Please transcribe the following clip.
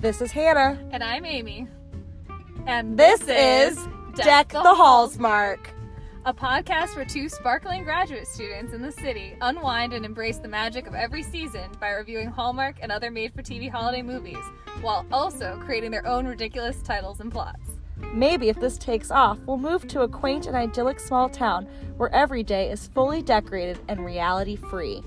This is Hannah. And I'm Amy. And This, is Deck the Halls Mark. a podcast where two sparkling graduate students in the city unwind and embrace the magic of every season by reviewing Hallmark and other made for TV holiday movies, while also creating their own ridiculous titles and plots. Maybe if this takes off, we'll move to a quaint and idyllic small town where every day is fully decorated and reality free.